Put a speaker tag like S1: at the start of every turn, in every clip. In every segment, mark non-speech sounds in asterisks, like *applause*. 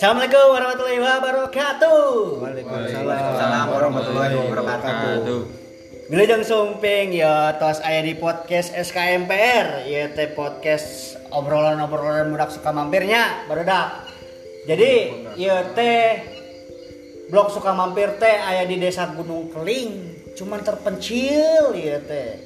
S1: Assalamualaikum warahmatullahi wabarakatuh.
S2: Waalaikumsalam warahmatullahi wabarakatuh.
S1: Wilujeng sumping ya tos aya di podcast SKMPR ya teh podcast obrolan-obrolan budak suka mampirnya barudak. Jadi ya teh blok suka mampir teh aya di desa Gunung Keling cuman terpencil ya teh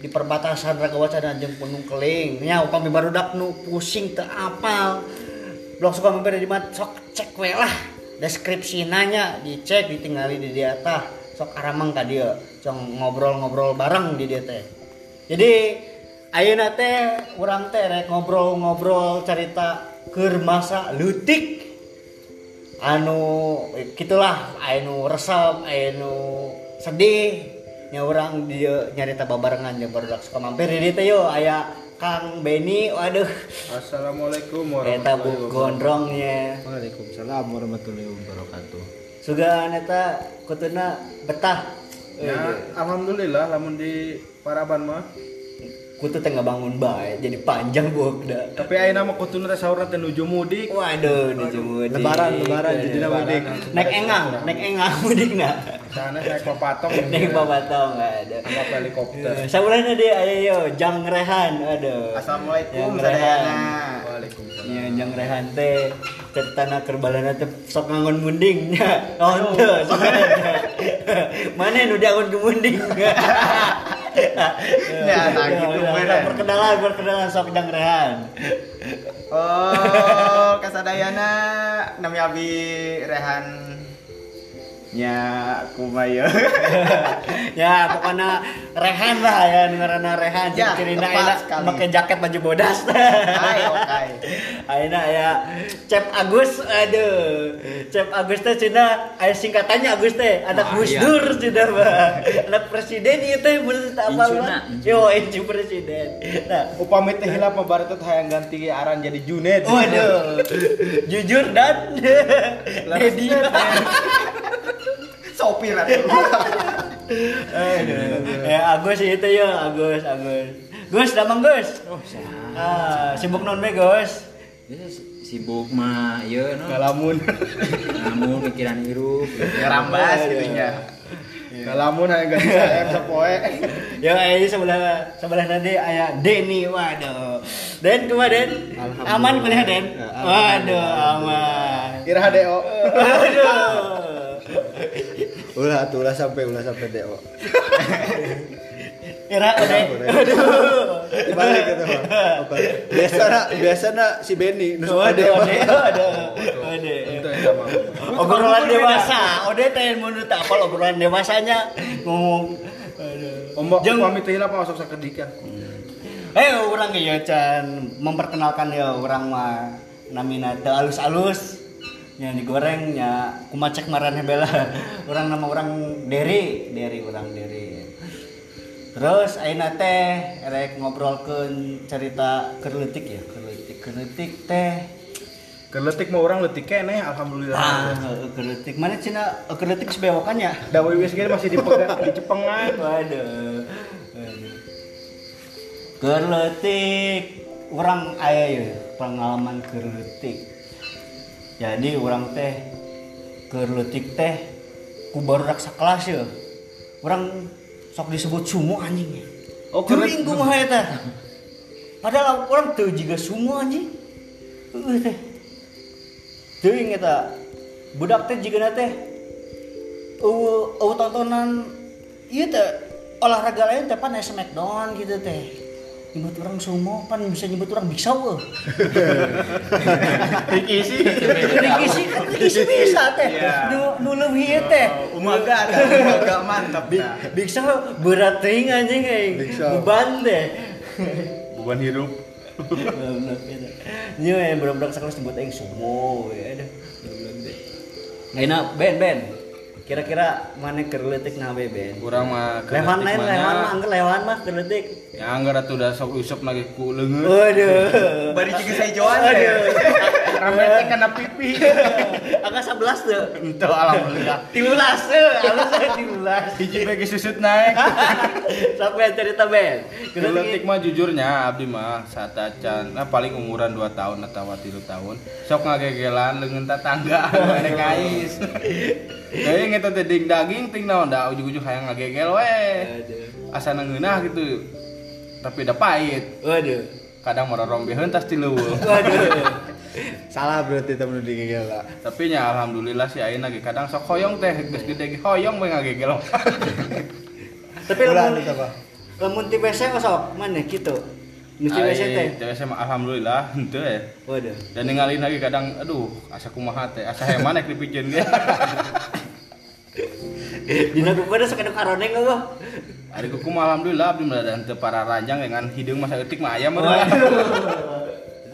S1: di perbatasan Ragawacana jeung Gunung Keling nya upami barudak nu pusing teu apal blog suka mampir di mana? Sok cek we lah. Deskripsi nanya dicek ditinggali di dia tah. Sok aramang ka dia. Cong ngobrol-ngobrol bareng di dia teh. Jadi ayeuna teh urang teh rek ngobrol-ngobrol cerita keur masa leutik. Anu gitulah anu resep anu sedih. Nya urang dia nyarita babarengan jeung barudak suka mampir di dieu teh yo aya Kang Beni waduh
S2: Assalamualaikum
S1: eta
S2: warahmatullahi wabarakatuh.
S1: gondrongnya
S3: Waalaikumsalam warahmatullahi wabarakatuh.
S1: suga neta kutuna betah
S2: Ya, alhamdulillah lamun di Paraban mah.
S1: kutu teh bangun bae jadi panjang buak da
S2: Tapi ayeuna mah kutuna teh saurna teh nuju mudik.
S1: waduh nuju mudik
S3: Lebaran, lebaran, jadinya mudik.
S1: naik engang naik engang mudik na
S2: Sana naik papatok. *laughs*
S1: naik babatong ada
S2: Anggap helikopter.
S1: Sabulana deh ayo yo jang rehan aduh
S4: Assalamualaikum
S1: rehan.
S4: sadayana.
S2: Waalaikumsalam.
S1: Ya jang rehan teh ceritana kerbalana teh sok ngangon munding nya. *laughs* Oh teu. *laughs* Mana nu diangon ke munding.
S4: Ya, nah gitu, bener.
S1: Perkenalan perkenalan sok jang rehan.
S4: Oh, kasadayana nami abi Rehan nya kumaha *laughs*
S1: ya pokoknya rehan lah ya ngaranna rehan
S4: Ya, tepat
S1: ayeuna
S4: sekali.
S1: make jaket baju bodas.
S4: Hai, oke. *laughs*
S1: Ayeuna ya Cep Agus aduh. Cep Agus teh cenah aya singkatannya Agus teh anak Gus
S3: iya.
S1: Dur mah. Anak presiden ieu teh bener tak apa
S3: Incuna,
S1: Yo incu presiden. Nah,
S2: Upami teh hilap teh hayang ganti aran jadi Junet.
S1: waduh. *laughs* Jujur dan Dedi.
S4: Sopir. *laughs*
S1: Aduh. Ya Agus itu ya Agus Agus. Gus, damang Gus.
S3: Oh.
S1: Ah, sibuk non be Gus.
S3: Ya, sibuk mah ieu no.
S2: Ngalamun.
S3: Namun pikiran hirup.
S4: Ngerambas gitu nya.
S2: Ngalamun hayang ganti *laughs* saem sapoe.
S1: Ya ini sebelah sebelah nanti ayah Denny waduh. Den kumaha Den? Aman kuliah Den?
S3: Ya,
S1: Waduh aman.
S2: Iraha deo.
S1: Waduh.
S3: Ulah tuh ulah sampai ulah sampai deo.
S1: Ira udah.
S3: Balik gitu. Biasa nak biasa nak si Benny
S1: waduh. Waduh.
S2: Itu eta mah.
S1: Obrolan dewasa. Ode teh menurut apa obrolan dewasanya ngomong.
S2: Ombak teh hilap mah masuk sakedik kan.
S1: Eh orang ya Chan memperkenalkan ya orang mah namina teu alus-alus nya digoreng nya kumacek marane bela orang *laughs* nama orang Deri Deri orang Deri terus ayeuna teh rek ngobrolkeun cerita kerletik ya kerletik kerletik teh
S2: Keletik mah orang leutik keneh alhamdulillah.
S1: ah kerletik mana cina kerletik sebewokannya
S2: Da wiwis ge masih dipegang *laughs* di Cepengan.
S1: Waduh. Kerletik orang aya ya pengalaman kerletik. Jadi orang teh kerletik teh ku barudak sakelas ya. Orang sok disebut sumo anjing.
S2: Oh,
S1: teuing kumaha eta. Padahal orang teu juga sumo anjing. Heueuh teh. Teuing eta. Budak teh jigana teh eueuh eueuh tontonan ieu teh olahraga lain teh pan aya smackdown gitu teh. Nyebut orang sumo pan bisa nyebut orang show eueuh.
S4: Riki *laughs* sih.
S1: Riki sih kan Riki sih bisa teh.
S4: Iya.
S1: Nu nu leuwih ieu teh.
S4: Umaga ada umaga mantap.
S1: Show berat anjing euy.
S3: Big Show.
S1: Beban teh.
S2: Bukan hirup.
S1: Ini yang benar-benar sekelas nyebut aing sumo ya ada. Ayeuna Ben Ben. Kira-kira mana kerletik nah be Ben?
S2: Kurang mah
S1: Lewan lain,
S2: mana.
S1: lewan mah, angker lewan mah kerletik.
S2: Ya anggar atuh udah sok usap lagi ku leungeut.
S1: Waduh.
S4: Bari juga saya
S1: Aduh.
S4: ya. Rambutnya kena pipi. *laughs*
S1: Angka 11 tuh.
S4: Itu alhamdulillah.
S1: Tilulas tuh, halus saya tilulas.
S4: Hiji bagi susut naik. *laughs*
S1: Sampai cerita Ben.
S2: Geletik mah jujurnya abdi mah saat acan nah paling umuran 2 tahun atau 3 tahun sok ngagegelan dengan tetangga ada kais. Jadi ngeto teh ding daging ting naon da ujug-ujug hayang ngagegel we. Asa ngeunah gitu. Tapi da pahit.
S1: Waduh.
S2: Kadang merorombeheun tas ti leuweung. *laughs*
S1: Waduh. *laughs*
S3: Salah berarti temen di gigel lah.
S2: Tapi nya alhamdulillah si ayeuna ge kadang sok hoyong teh geus gede ge hoyong we ngagegel. *laughs*
S1: Tapi lamun
S3: itu apa?
S1: lamun ti WC sok mana gitu. Mesti WC teh.
S2: Mah alhamdulillah henteu ya.
S1: Waduh.
S2: Dan ninggalin lagi kadang aduh asa kumaha teh asa heman ek dipikeun ge.
S1: Dina kukuda sok ada karoneng eueuh.
S2: Ari alhamdulillah abdi mah ada henteu para ranjang dengan hidung masa eutik mah aya mah.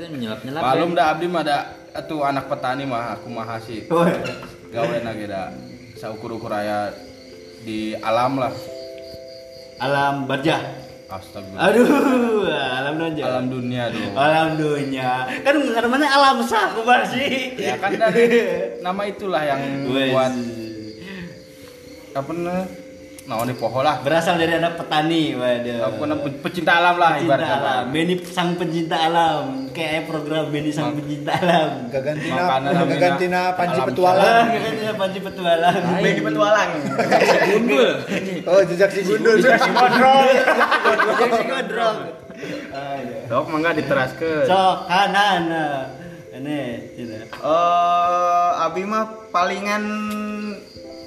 S5: itu nyelap-nyelap
S2: Malum da abdi mah ada atuh anak petani mah aku mah sih. Gawe ge da saukur-ukur aya di alam lah.
S1: Alam barja.
S2: Astagfirullah.
S1: Aduh, alam nonja.
S2: Alam dunia dong.
S1: Alam dunia. Kan bukan mana alam sah kubar sih.
S2: Ya kan dari nama itulah yang buat apa nah naon di poho lah.
S1: Berasal dari anak petani, waduh.
S2: Aku na pecinta alam lah
S1: Pencinta
S2: ibaratnya.
S1: alam. Benny sang pencinta alam. Kayak program Benny sang pencinta alam.
S3: Gagantina, gagantina Panji
S2: alam
S3: Petualang.
S1: Katanya *laughs* Panji petualang.
S4: Bagi petualang.
S5: gundul
S3: Oh, jejak si Gundul.
S1: Jadi si gondrong.
S2: Dok mangga diteraskeun.
S1: Sok kanan. nah. Ini, ini.
S4: Eh, abi mah palingan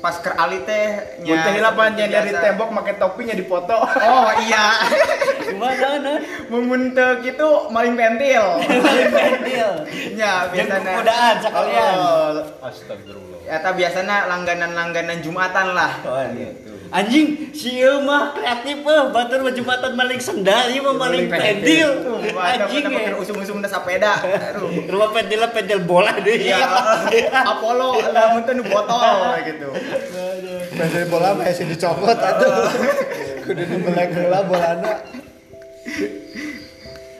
S4: pas ke ali teh nya-
S2: teh hilapan dari tembok make topinya dipoto.
S4: Oh iya. *laughs*
S1: Gimana, nah?
S4: Mun teu kitu maling pentil. *laughs*
S1: Pentil.
S4: Ya,
S1: Yang
S4: biasana.
S1: kekudaan sekalian.
S4: Oh,
S2: Astagfirullah.
S4: Eta biasana langganan-langganan Jumatan lah.
S1: Oh, gitu. Anjing, si ieu mah kreatif eh, batur mah jumatan maling sendal, ieu mah maling pendil. Anjing
S4: Anjing
S1: ya.
S4: usum-usum na sepeda. Aduh.
S1: Rumah pendil pendil bola deh.
S4: Iya, *laughs* Apollo lamun teu nu botol gitu.
S3: Pendel bola mah esi dicopot atuh. Kudu dibelek heula bolana.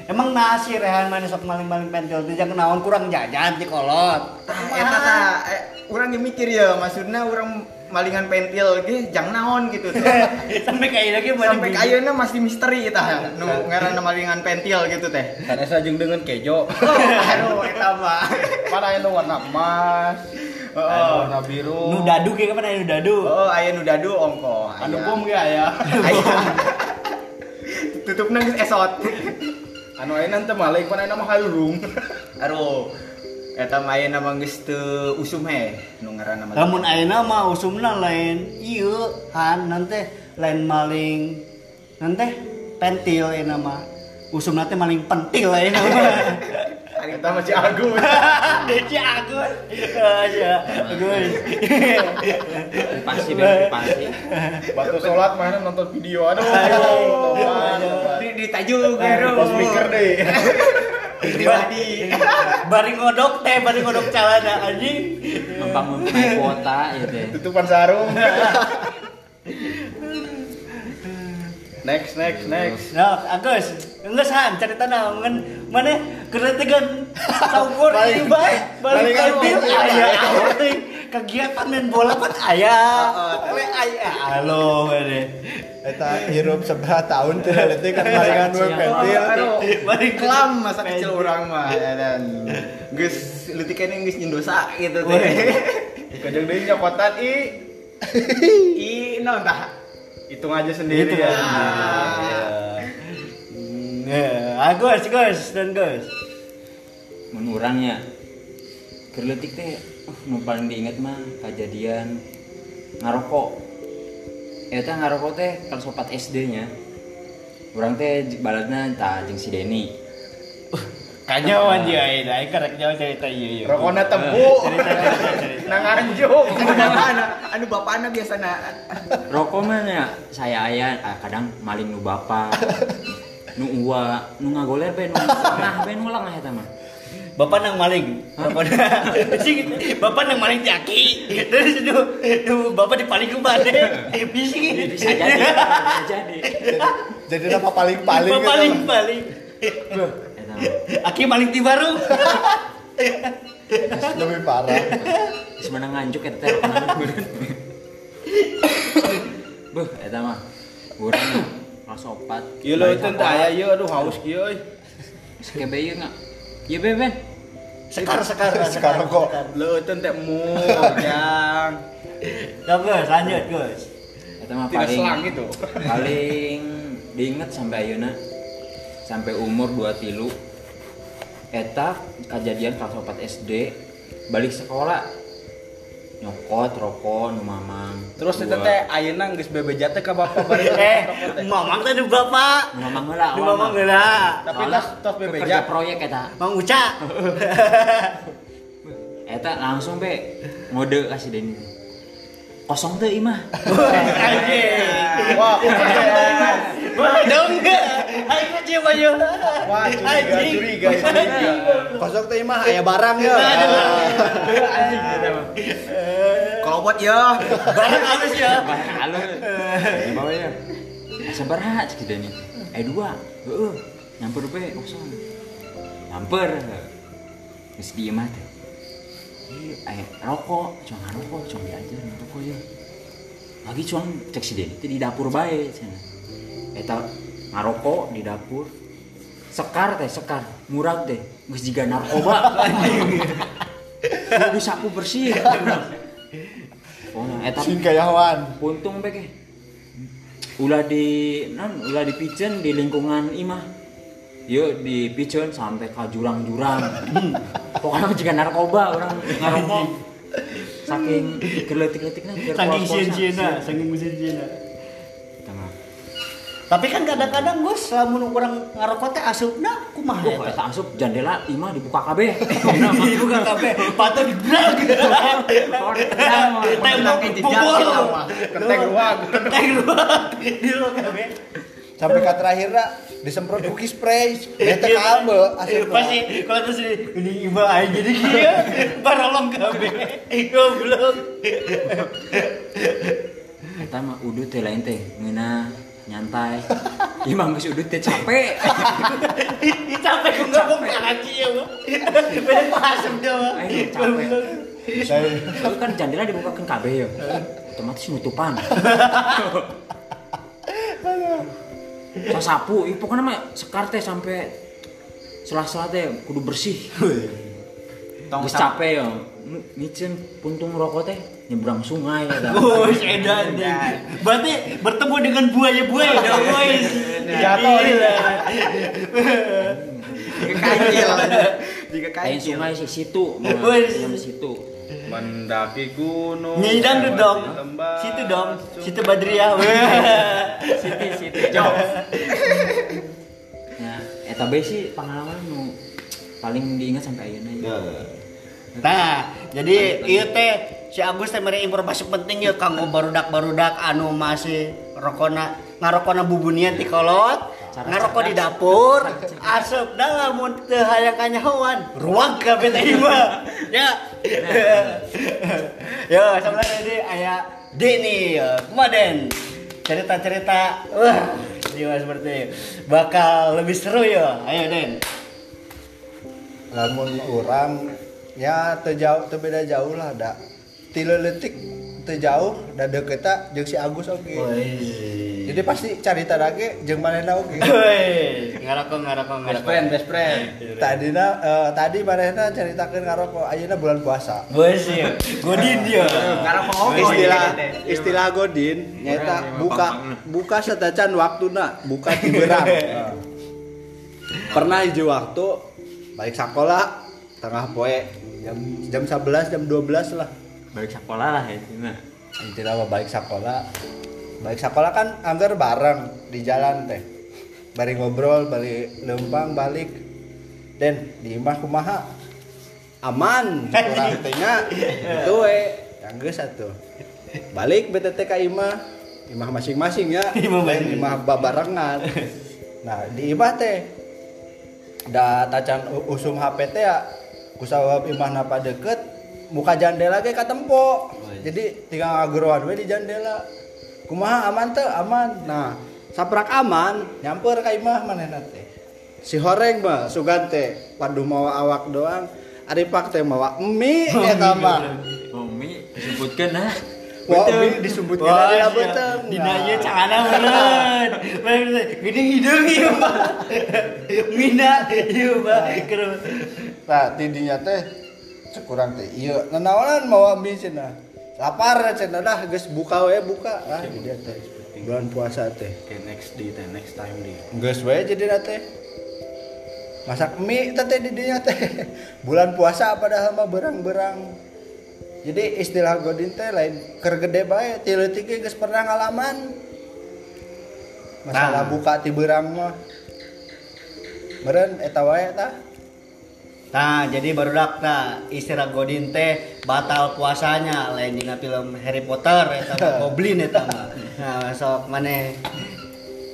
S1: Emang nasi rehan mana sok maling-maling pentil teh jangan naon kurang jajan di kolot.
S4: Tah eta tah urang ge mikir ya maksudna urang malingan pentil ge jang naon gitu teh. *laughs*
S1: Sampai kayak lagi
S4: Sampai ka ayeuna masih misteri tah nu ngaranna malingan pentil gitu teh.
S2: Karena saya jeung dengan kejo. *laughs*
S4: Oh, aduh eta mah. *laughs*
S2: Mana aya nu warna emas, nu
S4: Heeh.
S2: warna biru.
S1: Nu dadu kayak mana nu dadu.
S4: Oh, aya nu dadu ongko.
S2: Anu bom ge aya.
S4: Aya. Tutupna geus esot.
S2: Anu aya teh maling pan aya mah halurung.
S4: Aduh. Eta mah ayeuna mah geus teu usum he nu ngaranna mah.
S1: Lamun ayeuna mah usumna lain ieu han nanti lain maling nanti pentil ayeuna mah. Usumna teh maling pentil ayeuna mah. *laughs*
S2: Eta mah si Agus. *laughs*
S1: Deci Agus. Ah, ya, Agus.
S5: pasti ben pasti
S2: Batu sholat mana nonton video aduh.
S4: Di ditajuk geru.
S2: Pas speaker deh. *laughs*
S4: pribadi.
S1: Bari ngodok teh, bari ngodok calana anjing.
S5: naik kuota ya teh
S2: Tutupan sarung. next next next.
S1: Nah, Agus, geus han cerita naon mana keretegan saukur ini bae, balik
S3: Balikan
S1: pentil
S3: pentil.
S1: aya teh kegiatan main bola kan aya. We aya. Halo, we.
S3: Eta hirup seberapa tahun teh leutik kan malingan we pentil.
S4: Aduh,
S1: Bari
S4: kelam masa kecil orang mah ya, dan geus leutik kene geus nyendosa gitu teh.
S2: Kajeng deui nyokotan i
S4: I naon tah?
S2: hitung aja sendiri ya.
S1: Agus, Gus, dan Gus.
S5: mun urang ya kerletik teh uh, paling diinget mah kejadian ngarokok eta ngarokok teh kalau sopat SD nya urang teh baladna tah jeung si Deni
S1: Kanyawan dia ayeuna, aing karek nyawa cerita ieu ieu.
S2: Rokona tempu.
S1: Cerita cerita cerita.
S2: Nang anjuk. *laughs*
S4: Anu bapana, anu bapana biasana
S5: rokok mah nya saya aya ah, kadang maling nu bapa nu uwa nu ngagoler be nu nah be nu lengah eta mah
S1: Bapak nang maling. Bapak sing *laughs* bapak nang maling jaki. Terus itu itu bapak dipaling ke mana? Bising.
S5: bisa jadi bisa jadi
S3: Jadi apa
S1: Bapak
S3: gitu.
S1: paling paling.
S5: mah
S1: Aki maling ti baru.
S3: lebih parah
S5: menang nganjuk eta teh. Beuh, eta mah. Urang kelas opat.
S2: Ieu leuh teh teu aya ieu aduh haus kieu euy.
S5: Sekebe ieu enggak? Ieu beben.
S1: sekar *laughs* sekar
S3: Sekar kok.
S2: Leuh teh teh mu jang.
S1: Ya Gus, lanjut Gus.
S5: Eta mah paling
S2: selang itu. *laughs*
S5: paling diinget sampai ayeuna sampai umur 2 tilu eta kejadian kelas 4 SD balik sekolah nyokot rokok nu mamang
S2: Terus itu teh ayeuna geus bebeja teh ka bapak bari
S1: Eh, mamang teh di bapak.
S5: nu mamang heula
S1: Di
S5: awal
S1: mamang heula.
S2: Tapi tos tos
S5: kerja
S2: bebeja.
S5: proyek eta
S1: Mang Uca. *laughs*
S5: eta langsung be ngode kasih Deni *laughs* kosong teh imah
S2: Wah,
S1: dong. Ayo kecil ayo.
S2: wah curiga curiga curiga.
S3: kosong teh mah aya barang ya?
S4: Kalau buat ya.
S1: Barang halus ya.
S5: barang halus. Bawanya sabaraha cek Deni eh dua. Heeh. Nyamper be kosong. Nyamper. Geus di imah teh Ih, eh rokok. Cuma ngarokok cuma diajar ngarokok ya. Lagi cuma cek si teh di dapur bae cenah eta ngarokok di dapur. Sekar teh sekar. Murah teh. Geus jiga narkoba. Kudu sapu bersih. Oh nah eta
S3: sing kayawan
S5: puntung beke ulah di non ulah dipijen di lingkungan imah. Yuk dipijen sampai ke jurang-jurang. Pokoknya jika narkoba orang ngarokok. Saking geletik-geletiknya biar
S1: Saking sieun-sieuna, saking sieun-sieuna. Tapi kan kadang-kadang Gus, lamun urang ngarokok teh asupna kumaha
S5: Oh,
S1: eta?
S5: eta asup jendela imah dibuka kabeh. *laughs*
S1: Dibuka kabeh, patut dibrag. Tembok pukul.
S2: Kenteng ruang.
S1: Kenteng ruang. *laughs* Di ruang kabeh.
S3: sampai ke terakhirnya disemprot cookie spray eta kalbe asli
S1: Pasti kalau terus ini ini iba aja jadi kieu barolong kabeh. Goblok.
S5: Eta mah udut teh lain teh, ngeuna nyantai. *laughs* Imah geus udut teh capek. *laughs*
S1: Capek ku ngomong kaki ya. Bener pasem dia mah.
S5: Ayo capek. Tapi kan jendela dibukakan kabeh ya. Otomatis nutupan. *laughs* Sasapu, ih pokoknya mah sekar teh sampai sela-sela teh kudu bersih.
S4: Tong
S5: capek ya. Ngicen puntung rokok teh nyebrang sungai ya.
S1: Oh, edan. Berarti bertemu dengan buaya-buaya dong, guys.
S2: Jatuh.
S1: Gila.
S4: Jika kancil. Jika
S5: Kain
S4: kancil.
S5: sungai sih situ, nyam situ.
S2: Mendaki gunung.
S1: Nyidang dong. Situ dong. Situ Badriah. *laughs*
S5: Situ situ jauh. Nah, eta bae sih pengalaman nu paling diingat sampai ayeuna. ya.
S1: Nah, jadi ieu teh si Agus teh mere informasi penting ya kanggo barudak-barudak anu masih rokona ngarokona bubunian ti kolot.
S5: Cara
S1: Ngarokok di dapur, asap dah lamun teu hayang kanyahoan, ruang kabeh teh mah. Ya. Yo, sebenarnya ini aya Deni, ya. kumaha Den? Cerita-cerita wah, jiwa seperti ini. bakal lebih seru ya. Ayo Den.
S3: lamun orang ya terjauh terbeda jauh lah ada tilu letik terjauh dan deketa jeung si Agus oke. Jadi pasti cerita lagi jeung manehna oke. *laughs*
S1: Woi, ngarokok ngarokok
S2: Best friend, best friend.
S3: eh, tadi manehna ceritakeun ngarokok ayeuna bulan puasa.
S1: Ya, godin dia.
S4: Ngarang pengokok
S3: istilah istilah godin nyata buka buka setacan waktuna buka tiberang *laughs* pernah hiji waktu balik sekolah tengah poe jam jam 11 jam 12 lah
S5: Balik sekolah lah ya. Nah.
S3: intinya mah balik sekolah. Balik sekolah kan anggar bareng di jalan teh. Bari ngobrol balik lempang balik. Dan di imah kumaha? Aman *laughs* kurang tengah itu we yang satu balik BTT ka imah. Imah masing-masing ya. *laughs*
S1: Imah
S3: imah babarengan. Nah di imah teh da tacan usum HP teh ya kusabab imah napa deket muka jandela ge katempo jadi tinggal ngaguruan we di jandela kumaha aman teh aman nah saprak aman nyamper ka imah manehna teh si horeng mah sugan teh padu mawa awak doang Ari pak teh mawa mie *laughs* ya kama.
S5: Mami disebutkan nah.
S3: Wah mie disebutkeun
S1: Wah,
S3: aya
S1: sia.
S3: beuteung.
S1: Dina ieu cangana meureun. *laughs* Gini hidung ieu, Pak. *laughs* Mina ieu, Pak.
S3: Nah, tidinya teh cekurang teh ieu nanaonan mawa mie cenah. Lapar cenah dah geus buka we buka. Ah di dia teh. Bulan puasa teh.
S2: Oke, next di teh, next time di.
S3: Geus we jadi teh. Masak mie teh teh di dinya teh. Bulan puasa padahal mah berang-berang. Jadi istilah godin teh lain keur gede bae ti leutik ge geus pernah ngalaman. Masalah
S1: Nah.
S3: buka ti berang mah. Meureun eta wae tah.
S1: Nah, jadi barudak tah istilah Godin teh batal puasanya lain dina film Harry Potter eta mah *laughs* Goblin eta mah. Nah, sok maneh.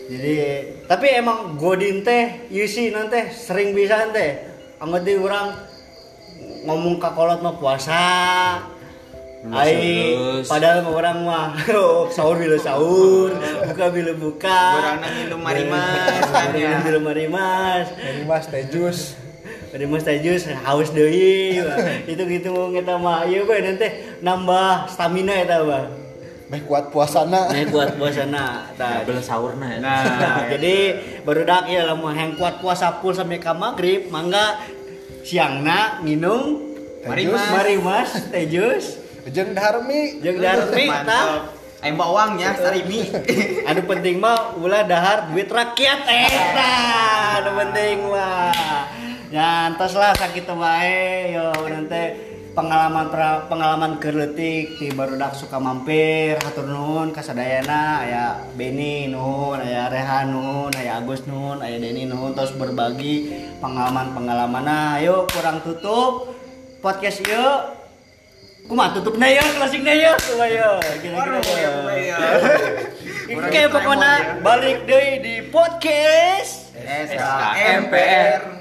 S1: Jadi tapi emang Godin teh ieu sih nanti sering bisa teh. Anggot di urang ngomong ka kolot mah puasa. Ai, padahal mah orang mah *laughs* sahur bila sahur, buka bila buka.
S4: Urang nang ngilu marimas kan ya.
S1: Ngilu bila marimas.
S3: Ini mas teh jus.
S1: Ada mas tajus haus deui. Itu gitu mau kita mah ieu bae nanti nambah stamina eta Bang.
S3: Meh kuat puasana.
S1: Nya buat puasana. Tah.
S5: Bela saurna ya.
S1: Nah, jadi barudak ya lamun hayang kuat puasa full sampai ka magrib, mangga siangna nginum
S3: Marimas.
S1: marimas teh jus
S3: Jeung darmi.
S1: jeung darmi tah.
S4: Mantap. Ayam bawang ya, sarimi. *laughs*
S1: Anu penting mah ulah dahar duit rakyat eta. Anu penting mah. Nyantos lah sakit wae yo nanti pengalaman pra- pengalaman kerletik di barudak suka mampir hatur nuhun ka sadayana aya Beni nuhun aya Rehan nuhun aya Agus nuhun aya Deni nuhun terus berbagi pengalaman-pengalaman nah yuk kurang tutup podcast yuk kumaha tutupna ya closingna ya kumaha ya kira-kira ya. *laughs* Oke, pokoknya balik deh di podcast
S4: SKMPR